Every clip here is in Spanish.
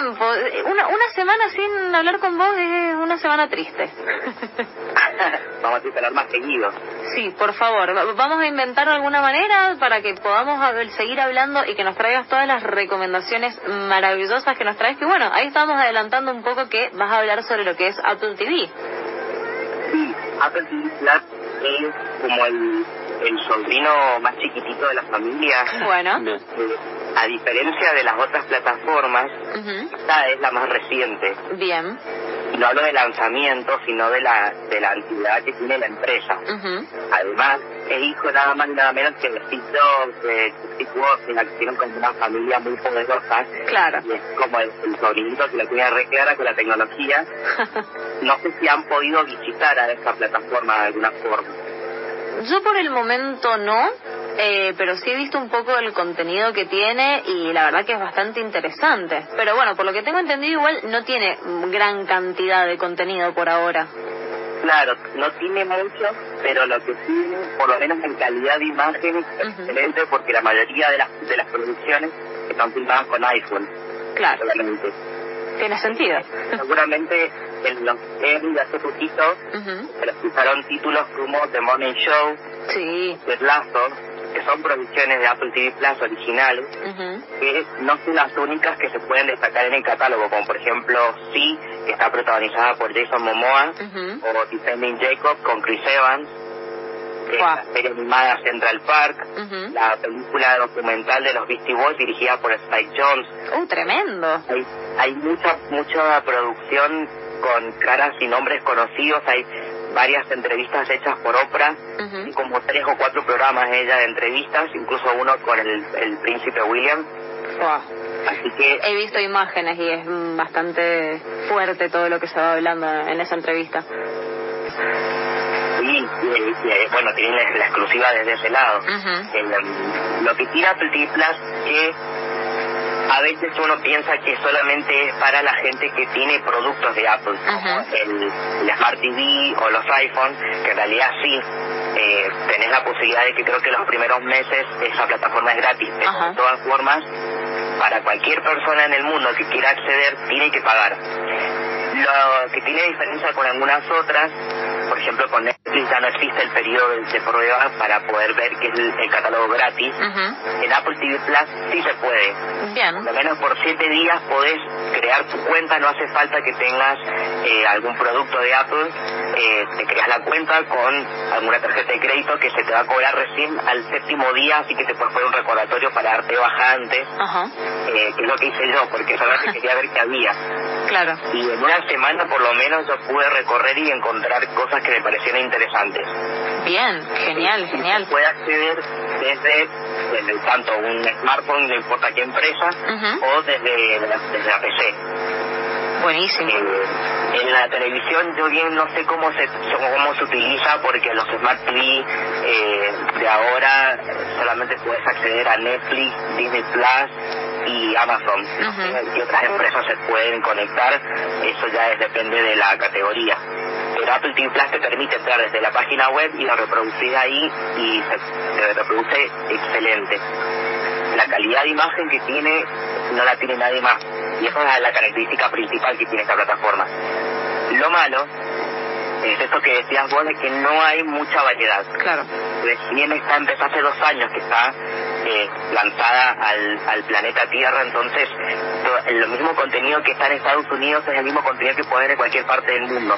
tiempo. Una, una semana sin hablar con vos es una semana triste. Vamos a esperar más seguido. Sí, por favor. Vamos a inventar alguna manera para que podamos seguir hablando y que nos traigas todas las recomendaciones maravillosas que nos traes. Que bueno, ahí estamos adelantando un poco que vas a hablar sobre lo que es Apple TV. Sí, Apple TV Plus es como el, el sobrino más chiquitito de la familia. Bueno. A diferencia de las otras plataformas, esta es la más reciente. Bien. No hablo de lanzamiento, sino de la de la antigüedad que tiene la empresa. Además, es hijo nada más y nada menos que de Steve Jobs, de que tienen como una familia muy poderosa. Claro. Y es como el, sobrinito que la tiene re clara con la tecnología. no sé si han podido visitar a esta plataforma de alguna forma. Yo por el momento no, eh, pero sí he visto un poco el contenido que tiene y la verdad que es bastante interesante. Pero bueno, por lo que tengo entendido igual no tiene gran cantidad de contenido por ahora. Claro, no tiene mucho, pero lo que tiene, por lo menos en calidad de imagen, es excelente porque la mayoría de las, de las producciones están filmadas con iPhone. Claro. Tiene sentido. Seguramente en los Emmy hace poquito se les usaron títulos como The Morning Show, sí. The Lazo, que son producciones de Apple TV Plus originales, que no son las únicas que se pueden destacar en el catálogo, como por ejemplo Sí, que está protagonizada por Jason Momoa, o Defending Jacob con Chris Evans, que la serie animada Central Park, la película documental de los Beastie Boys dirigida por Spike Jones. ¡Uh, tremendo! Hay, hay mucha, mucha producción con caras y nombres conocidos, hay varias entrevistas hechas por Oprah, como tres o cuatro programas ella de entrevistas, incluso uno con el, el príncipe William. Así que he visto imágenes y es bastante fuerte todo lo que se va hablando en esa entrevista. Sí, y, bueno, tienen la, exclusiva desde ese lado. lo que Apple TV Plus que a veces uno piensa que solamente es para la gente que tiene productos de Apple, como el, Smart TV o los iPhones, que en realidad sí, eh, tenés la posibilidad de que creo que los primeros meses esa plataforma es gratis, pero de todas formas, para cualquier persona en el mundo que quiera acceder, tiene que pagar. Lo que tiene diferencia con algunas otras por ejemplo, con Ya no existe el periodo de prueba para poder ver que es el, catálogo gratis. En Apple TV Plus sí se puede. Bien. Lo menos por siete días podés crear tu cuenta, no hace falta que tengas eh, algún producto de Apple. Eh, te creas la cuenta con alguna tarjeta de crédito que se te va a cobrar recién al séptimo día, así que te puedes poner un recordatorio para darte baja antes, eh, que es lo que hice yo, porque solamente quería ver qué había. Claro. Y en una semana por lo menos yo pude recorrer y encontrar cosas que me parecieron interesantes. Bien, genial, genial. Puede acceder desde, desde tanto un smartphone, no importa qué empresa, o desde, desde la PC. Buenísimo. Eh, en la televisión yo bien no sé cómo se cómo se utiliza porque los Smart TV eh, de ahora solamente puedes acceder a Netflix, Disney Plus y Amazon. Y otras empresas se pueden conectar, eso ya es, depende de la categoría. Pero Apple TV Plus te permite entrar desde la página web y lo reproducir ahí y se, reproduce excelente. La calidad de imagen que tiene no la tiene nadie más. Y esa es la característica principal que tiene esta plataforma. Lo malo es esto que decías vos de que no hay mucha variedad. Claro. Recién está, empezó hace dos años que está eh, lanzada al, al planeta Tierra, entonces el mismo contenido que está en Estados Unidos es el mismo contenido que puede ver en cualquier parte del mundo.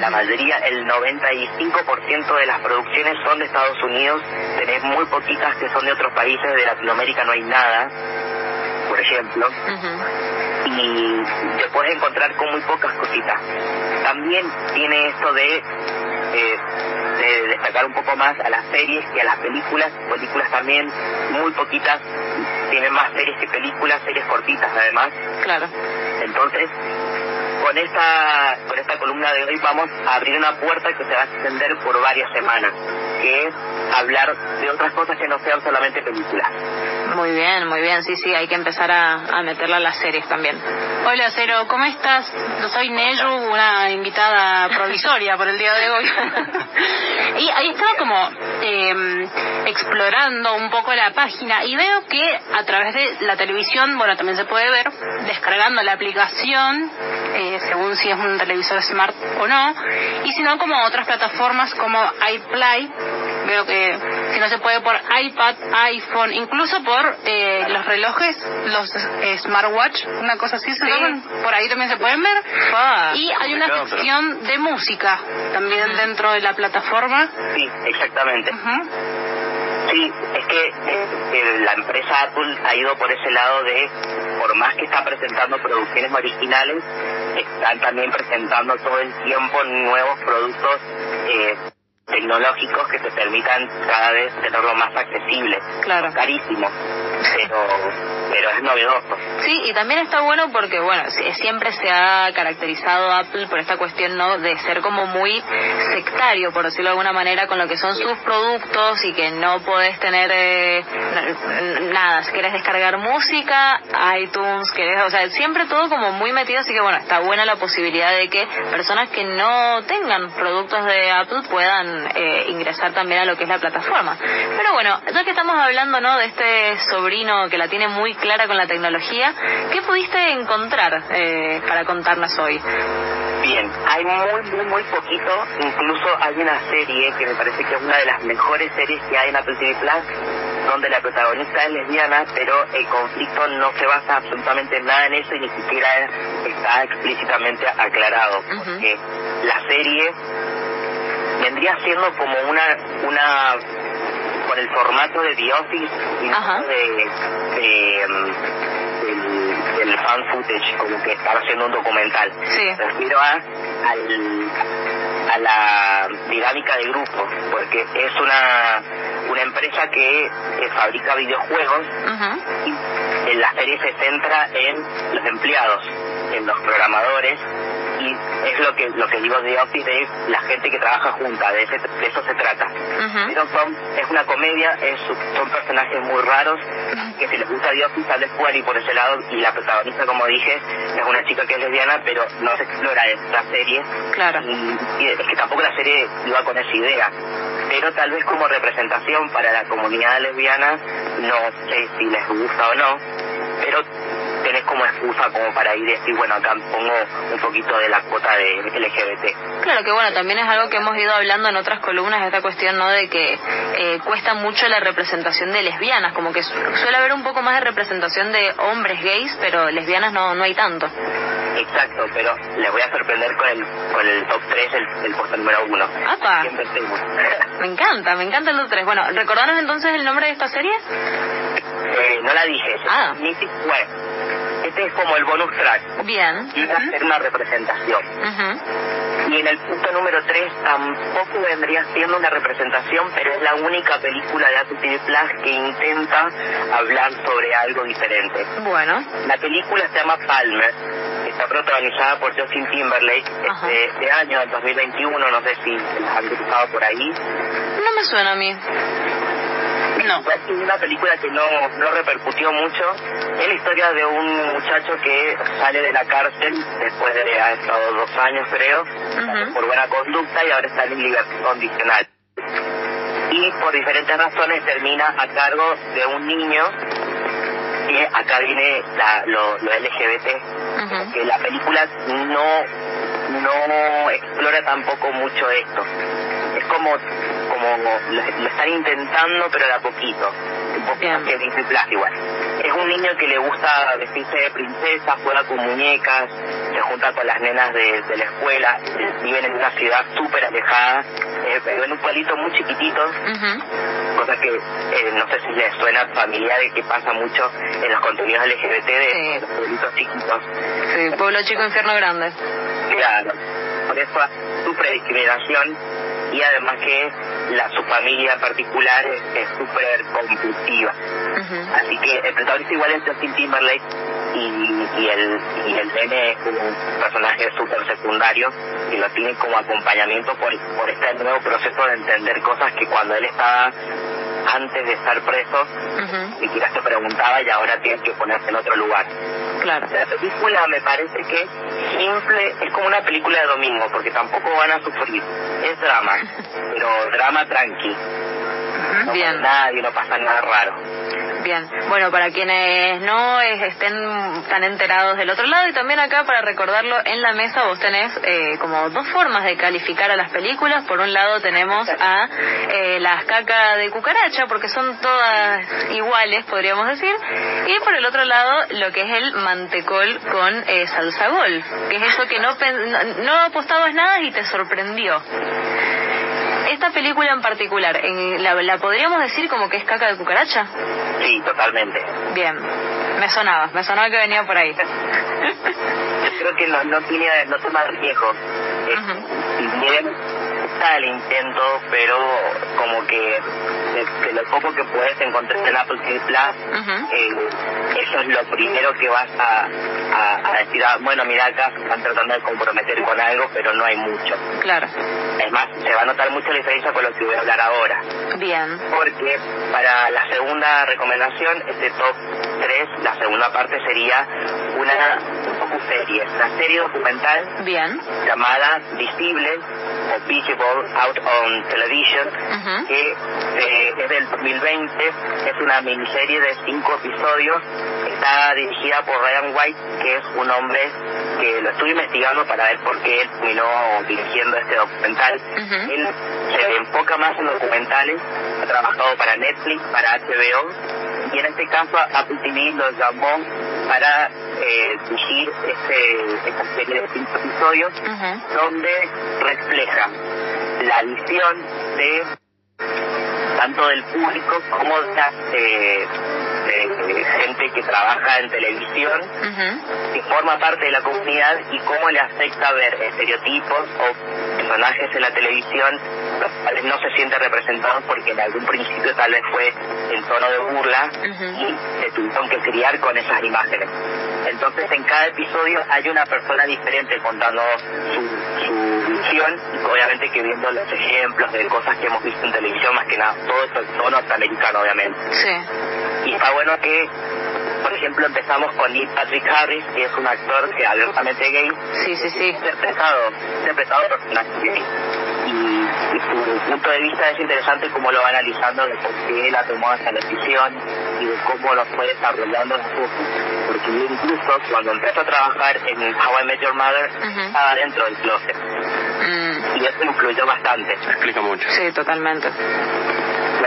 La mayoría, el 95% de las producciones son de Estados Unidos, tenés muy poquitas que son de otros países, de Latinoamérica no hay nada, por ejemplo. Y te puedes encontrar con muy pocas cositas. También tiene esto de, eh, de destacar un poco más a las series que a las películas. Películas también muy poquitas, tienen más series que películas, series cortitas además. Claro. Entonces, con esta, con esta columna de hoy vamos a abrir una puerta que se va a extender por varias semanas, que es hablar de otras cosas que no sean solamente películas. Muy bien, muy bien, sí, sí, hay que empezar a, meterla a las series también. Hola Cero, ¿cómo estás? Yo soy Neyu, una invitada provisoria por el día de hoy. y ahí estaba como eh, explorando un poco la página y veo que a través de la televisión, bueno, también se puede ver, descargando la aplicación, eh, según si es un televisor smart o no, y si no, como otras plataformas como iPlay, veo que si no se puede por iPad, iPhone, incluso por eh, los relojes, los eh, smartwatch, una cosa así, por ahí también se pueden ver. Ah, y hay una sección de música también dentro de la plataforma. Sí, exactamente. Sí, es que eh, la empresa Apple ha ido por ese lado de, por más que está presentando producciones originales, están también presentando todo el tiempo nuevos productos eh, tecnológicos que te permitan cada vez tenerlo más accesible. Claro. Carísimo, pero pero es novedoso. Sí, y también está bueno porque, bueno, siempre se ha caracterizado Apple por esta cuestión, ¿no?, de ser como muy sectario, por decirlo de alguna manera, con lo que son sus productos y que no podés tener eh, nada, si querés descargar música, iTunes, querés, o sea, siempre todo como muy metido, así que, bueno, está buena la posibilidad de que personas que no tengan productos de Apple puedan eh, ingresar también a lo que es la plataforma. Pero bueno, ya que estamos hablando, ¿no?, de este sobrino que la tiene muy clara con la tecnología. ¿Qué pudiste encontrar eh, para contarnos hoy? Bien, hay muy, muy, muy poquito. Incluso hay una serie que me parece que es una de las mejores series que hay en Apple TV Plus, donde la protagonista es lesbiana, pero el conflicto no se basa absolutamente nada en eso y ni siquiera está explícitamente aclarado. Porque la serie vendría siendo como una una con el formato de The Office y no de, de, mm, del, fan footage, como que estaba haciendo un documental. Sí. Me refiero a, al, a la dinámica de grupo, porque es una, una empresa que, fabrica videojuegos y en la serie se centra en los empleados, en los programadores y es lo que lo que digo de Office es la gente que trabaja junta de, eso se trata. Pero son es una comedia es son personajes muy raros que si les gusta The Office vez puedan ir por ese lado y la protagonista como dije es una chica que es lesbiana pero no se explora la serie. Claro. Y, es que tampoco la serie iba con esa idea. Pero tal vez como representación para la comunidad lesbiana no sé si les gusta o no pero tenés como excusa como para ir y decir, bueno, acá pongo un poquito de la cuota de LGBT. Claro que bueno, también es algo que hemos ido hablando en otras columnas, esta cuestión, ¿no? De que eh, cuesta mucho la representación de lesbianas, como que suele haber un poco más de representación de hombres gays, pero lesbianas no, no hay tanto. Exacto, pero les voy a sorprender con el, con el top 3, el, el puesto número 1. ¡Apa! me encanta, me encanta el top 3. Bueno, ¿recordanos entonces el nombre de esta serie? Eh, no la dije, ah. Mythic Web. Este es como el bonus track. Bien. Y va a ser una representación. Y en el punto número 3 tampoco vendría siendo una representación, pero es la única película de Apple TV Plus que intenta hablar sobre algo diferente. Bueno. La película se llama Palmer, está protagonizada por Justin Timberlake este, este, año, del 2021, no sé si la han por ahí. No me suena a mí. No. Es una película que no, no repercutió mucho. Es la historia de un muchacho que sale de la cárcel después de haber estado dos años, creo, por buena conducta y ahora está en libertad condicional. Y por diferentes razones termina a cargo de un niño que acá viene la, lo, lo LGBT, que la película no, no explora tampoco mucho esto. Es como como lo, están intentando, pero de a poquito. Un poco que dice igual. Es un niño que le gusta vestirse de princesa, juega con muñecas, se junta con las nenas de, la escuela, viven en una ciudad súper alejada, eh, en un pueblito muy chiquitito, cosa que eh, no sé si les suena familiar y que pasa mucho en los contenidos LGBT de los pueblitos chiquitos. Sí, pueblo chico, infierno grande. Claro, por eso sufre discriminación y además que la, su familia en particular es súper conflictiva. Así que el protagonista igual es Justin Timberlake y, y el y el nene es un personaje súper secundario y lo tiene como acompañamiento por, por este nuevo proceso de entender cosas que cuando él estaba antes de estar preso, si quieras te preguntaba y ahora tienes que ponerte en otro lugar. Claro. La película me parece que es simple, es como una película de domingo, porque tampoco van a sufrir. Es drama, pero drama tranqui. No Bien. pasa nadie, no pasa nada raro. Bien, bueno, para quienes no estén tan enterados del otro lado y también acá para recordarlo en la mesa vos tenés eh, como dos formas de calificar a las películas. Por un lado tenemos a eh, las caca de cucaracha porque son todas iguales, podríamos decir. Y por el otro lado lo que es el mantecol con eh, salsa golf, que es eso que no, no apostabas nada y te sorprendió. Esta película en particular, en, la, ¿la podríamos decir como que es caca de cucaracha? Sí, totalmente. Bien, me sonaba, me sonaba que venía por ahí. Yo creo que no, no tiene, no toma riesgo. Eh. Si bien está el intento, pero como que de, de lo poco que puedes encontrar en Apple TV Plus, eh, eso es lo primero que vas a, a, a decir, ah, bueno, mira acá se están tratando de comprometer con algo, pero no hay mucho. Claro, Es más, se va a notar mucho la diferencia con lo que voy a hablar ahora. bien, Porque para la segunda recomendación, este top 3, la segunda parte sería una serie, una serie documental bien. llamada Visible o Visible Out on Television, que eh, es del 2020, es una miniserie de cinco episodios, está dirigida por Ryan White, que es un hombre que lo estuve investigando para ver por qué él terminó dirigiendo este documental. Él se enfoca más en documentales, ha trabajado para Netflix, para HBO, y en este caso Apple TV lo llamó para eh, dirigir este, esta serie de cinco episodios Ujú. donde refleja la visión de tanto del público como de, la, eh, de- gente que trabaja en televisión Ujú. que forma parte de la comunidad y cómo le afecta ver estereotipos o personajes en la televisión los cuales no se sienten representados porque en algún principio tal vez fue en tono de burla y se tuvieron que criar con esas imágenes. Entonces en cada episodio hay una persona diferente contando su, su visión obviamente que viendo los ejemplos de cosas que hemos visto en televisión más que nada, todo esto en tono norteamericano obviamente. Sí, Y está bueno que, por ejemplo, empezamos con Neil Patrick Harris, que es un actor que abiertamente gay, sí, sí, sí. interpretado, interpretado personajes gay. Y, y su punto de vista es interesante cómo lo va analizando de por qué él ha tomado esa decisión y de cómo lo fue desarrollando en su porque él incluso cuando empezó a trabajar en How I Met Your Mother estaba dentro del closet Mm, y eso influyó bastante. Explica mucho. sí, totalmente.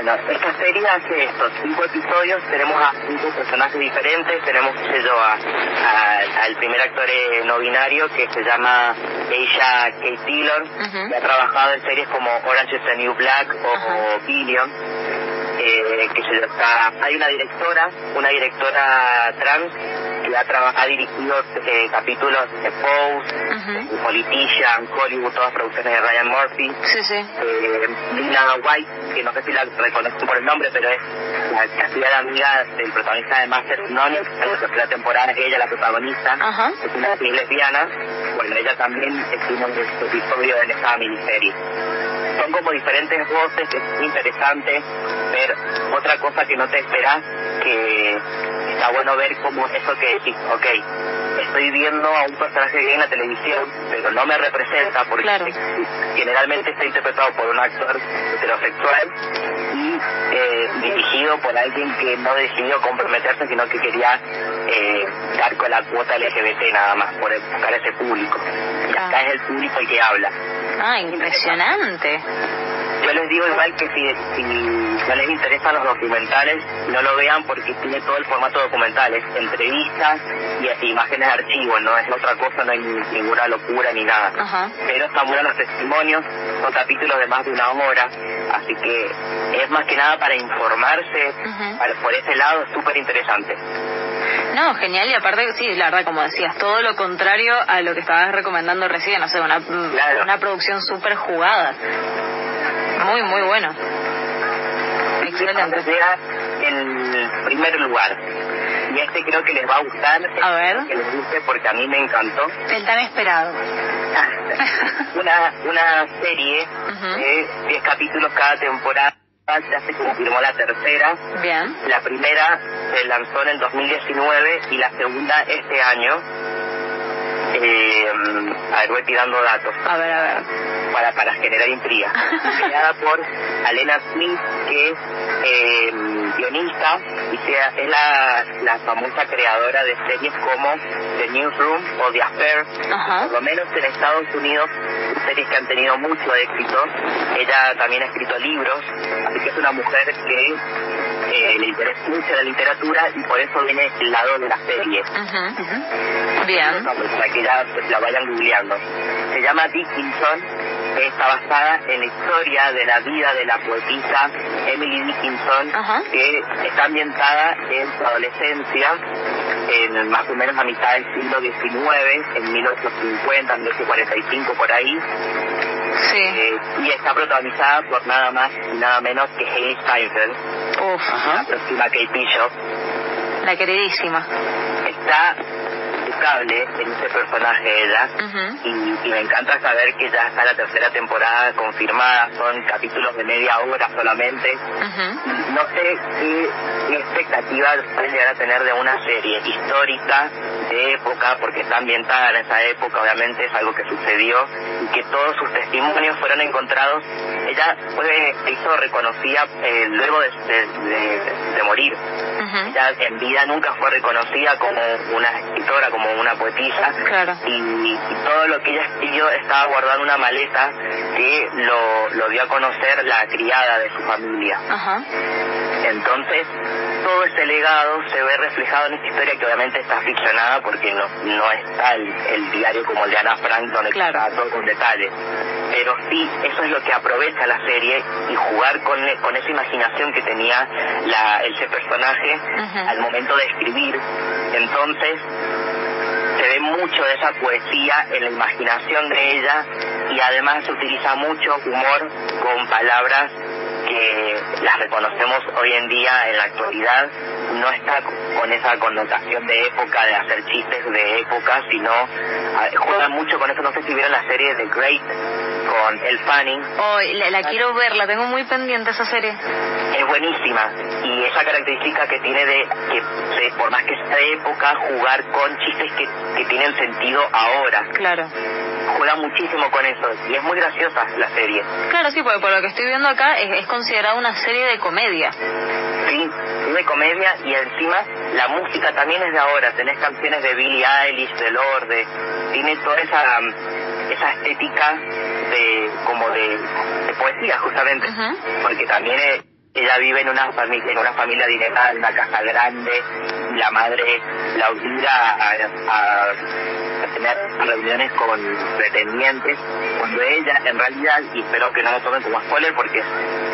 Bueno, esta serie hace estos cinco episodios, tenemos a cinco personajes diferentes, tenemos, qué sé yo, a, a- al primer actor eh, no binario que se llama Aisha Kate Dillon, que ha trabajado en series como Orange is the New Black o Ajá. Billion, eh, que se está, hay una directora, una directora trans que ha, traba- ha dirigido eh, capítulos de Pose, Ujú. Politician, Hollywood, todas producciones de Ryan Murphy, Sí, sí. eh, Lina White, que no sé si la reconozco por el nombre, pero es la que hacía la amiga del protagonista de Master None, en la tercera temporada, es ella la protagonista, Ajá. es una actriz lesbiana, bueno, ella también estuvo en este episodio en esta miniserie. Son como diferentes voces, que es interesante ver otra cosa que no te esperas, que está bueno ver como eso que decís, ok, estoy viendo a un personaje gay en la televisión, pero no me representa porque Claro. generalmente está interpretado por un actor heterosexual y eh, dirigido por alguien que no decidió comprometerse, sino que quería eh, dar con la cuota LGBT nada más, por buscar ese público. Y acá Ah. es el público el que habla. Ah, impresionante. Yo les digo igual que si, si no les interesan los documentales, no lo vean porque tiene todo el formato documental, es entrevistas y imágenes de archivo, no es otra cosa, no hay ni- ninguna locura ni nada. Ajá. Pero están buenos los testimonios, son capítulos de más de una hora, así que es más que nada para informarse, para- por ese lado es súper interesante. No, genial, y aparte, sí, la verdad, como decías, todo lo contrario a lo que estabas recomendando recién, o sea, una, Claro. una producción súper jugada. Muy, muy bueno. Excelente. El primer lugar. Y este creo que les va a gustar, A ver. que les guste porque a mí me encantó. El tan esperado. una, una serie Ujú. de 10 capítulos cada temporada ya se confirmó la tercera. Bien. La primera se lanzó en el 2019 y la segunda este año. Eh, a ver, voy tirando datos. A ver, a ver. Para, para generar intriga. Creada por Alena Smith, que es eh, guionista y sea, es la, la famosa creadora de series como The Newsroom o The Affair. Por lo menos en Estados Unidos, series que han tenido mucho éxito. Ella también ha escrito libros, así que es una mujer que eh, le interesa mucho la literatura y por eso viene el lado de la serie. Bien. Para que ya la vayan googleando. Se llama Dickinson está basada en la historia de la vida de la poetisa Emily Dickinson, que está ambientada en su adolescencia, en más o menos a mitad del siglo XIX, en 1850, 1845, por ahí. Sí. Eh, y está protagonizada por nada más y nada menos que Hayley Steinfeld, la próxima Kate Bishop. La queridísima. Está en ese personaje ella. Y, me encanta saber que ya está la tercera temporada confirmada, son capítulos de media hora solamente. No sé qué, expectativas pueden llegar a tener de una serie histórica de época, porque está ambientada en esa época, obviamente es algo que sucedió y que todos sus testimonios fueron encontrados. Ella fue, se hizo reconocida eh, luego de, de, morir. Ella en vida nunca fue reconocida como una escritora, como una poetisa. Y, todo lo que ella escribió estaba guardado en una maleta que lo, lo dio a conocer la criada de su familia. Entonces, todo ese legado se ve reflejado en esta historia que obviamente está ficcionada porque no, no está el, diario como el de Ana Frank donde está todo con detalles. Pero sí, eso es lo que aprovecha la serie y jugar con, con esa imaginación que tenía la, ese personaje al momento de escribir. Entonces, se ve mucho de esa poesía en la imaginación de ella y además se utiliza mucho humor con palabras que las reconocemos hoy en día en la actualidad, no está con esa connotación de época, de hacer chistes de época, sino ah, juega mucho con eso. No sé si vieron la serie The Great con El Fanning. Oh, la, quiero ver, la tengo muy pendiente esa serie. Es buenísima y esa característica que tiene de que por más que sea de época, jugar con chistes que, que tienen sentido ahora. Claro juega muchísimo con eso y es muy graciosa la serie. Claro, sí, porque por lo que estoy viendo acá es, considerada una serie de comedia. Sí, es de comedia y encima la música también es de ahora. Tenés canciones de Billie Eilish, de Lorde, tiene toda esa esa estética de como de, poesía justamente, porque también ella vive en una familia en una familia adinerada, en una casa grande, la madre la obliga a tener reuniones con pretendientes, cuando ella en realidad, y espero que no lo tomen como spoiler porque es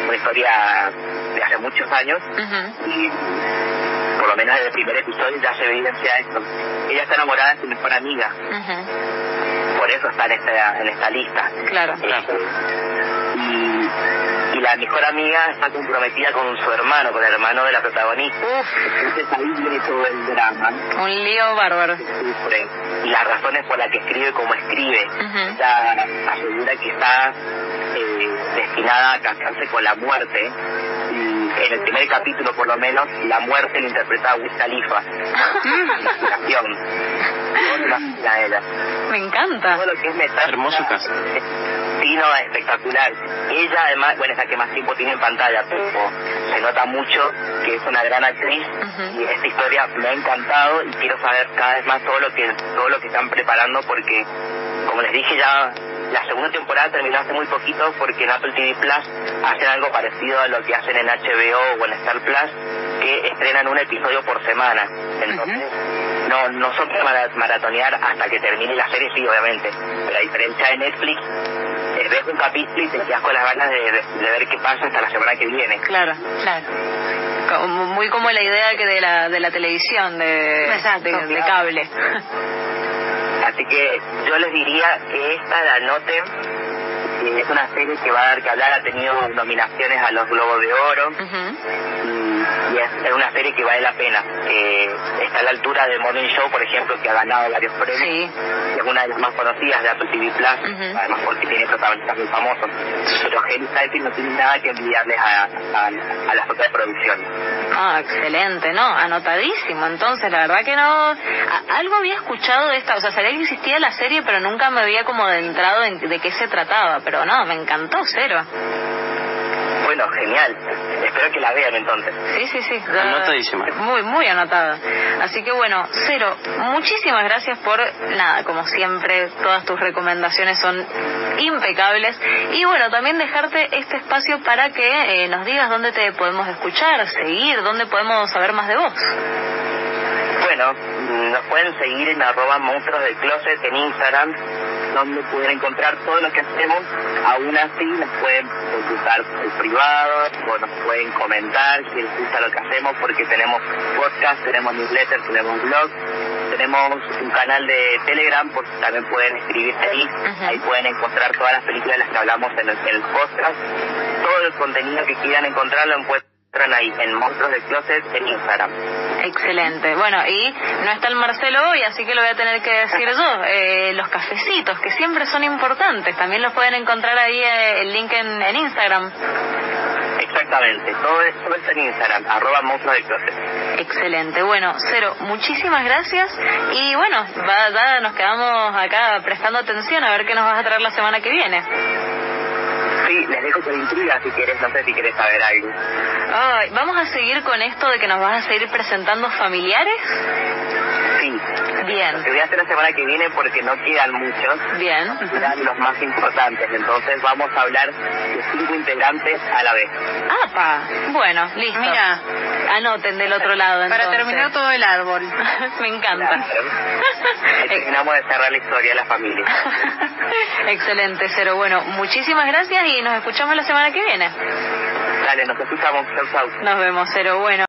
una historia de hace muchos años, y por lo menos desde el primer episodio ya se evidencia esto. Ella está enamorada de su mejor amiga. Por eso está en esta, en esta lista. Claro. Este, y la mejor amiga está comprometida con su hermano, con el hermano de la protagonista. Entonces ahí viene todo el drama. Un lío bárbaro. Y las razones por las que escribe como escribe. Ella asegura que está eh, destinada a casarse con la muerte. En el primer capítulo, por lo menos, la muerte la interpreta a Wiz Khalifa. ella. Me encanta. Todo lo que es Hermoso caso no, espectacular. Ella además, bueno, es la que más tiempo tiene en pantalla, pero se nota mucho que es una gran actriz y esta historia me ha encantado y quiero saber cada vez más todo lo que todo lo que están preparando porque como les dije ya la segunda temporada terminó hace muy poquito porque en Apple TV Plus hacen algo parecido a lo que hacen en HBO o en Star Plus que estrenan un episodio por semana. Entonces, no, no son para maratonear hasta que termine la serie, sí, obviamente. Pero a diferencia de Netflix, eh, ves un capítulo y te quedas con las ganas de, ver qué pasa hasta la semana que viene. Claro, claro. muy como la idea que de la, de la televisión, de, de, cable. Así que yo les diría que esta la noten. Es una serie que va a dar que hablar, ha tenido nominaciones a los Globos de Oro. y y es, una serie que vale la pena. está a la altura de Morning Show, por ejemplo, que ha ganado varios premios. Es una de las más conocidas de Apple TV Plus, además porque tiene protagonistas muy famosos. Pero Henry Seinfeld no tiene nada que enviarles a, a, las otras producciones. Ah, excelente, ¿no? Anotadísimo. Entonces, la verdad que no... algo había escuchado de esta, o sea, sabía que existía la serie, pero nunca me había como adentrado en de qué se trataba. Pero no, me encantó, cero. Bueno, genial. Espero que la vean entonces. Sí, sí, sí. Anotadísima. Muy, muy anotada. Así que bueno, Cero, muchísimas gracias por, nada, como siempre, todas tus recomendaciones son impecables. Y bueno, también dejarte este espacio para que eh, nos digas dónde te podemos escuchar, seguir, dónde podemos saber más de vos. Bueno, nos pueden seguir en arroba monstruos del closet en Instagram donde pueden encontrar todo lo que hacemos. Aún así, nos pueden consultar el privado o nos pueden comentar si les gusta lo que hacemos porque tenemos podcast, tenemos newsletter, tenemos blog, tenemos un canal de Telegram, porque también pueden escribirse ahí. Ahí pueden encontrar todas las películas de las que hablamos en el, en el podcast. Todo el contenido que quieran encontrar lo encuentran ahí en Monstruos del Closet en Instagram. Excelente. Bueno, y no está el Marcelo hoy, así que lo voy a tener que decir yo. Eh, los cafecitos, que siempre son importantes, también los pueden encontrar ahí eh, el link en, en, Instagram. Exactamente, todo esto está en Instagram, arroba monstruo de closet. Excelente. Bueno, Cero, muchísimas gracias. Y bueno, va, nos quedamos acá prestando atención a ver qué nos vas a traer la semana que viene. Sí, les dejo con intriga si quieres, no sé si quieres saber algo. Ay, ¿Vamos a seguir con esto de que nos vas a seguir presentando familiares? Sí. Bien. Te voy a hacer la semana que viene porque no quedan muchos. Bien. Quedan los más importantes. Entonces vamos a hablar de cinco integrantes a la vez. ¡Apa! Bueno, listo. Mira. Anoten del otro lado. Para terminar todo el árbol. Me encanta. terminamos de cerrar la historia de la familia. Excelente, Cero. Bueno, muchísimas gracias y nos escuchamos la semana que viene. Dale, nos escuchamos. Chau, chau. Nos vemos, Cero. Bueno.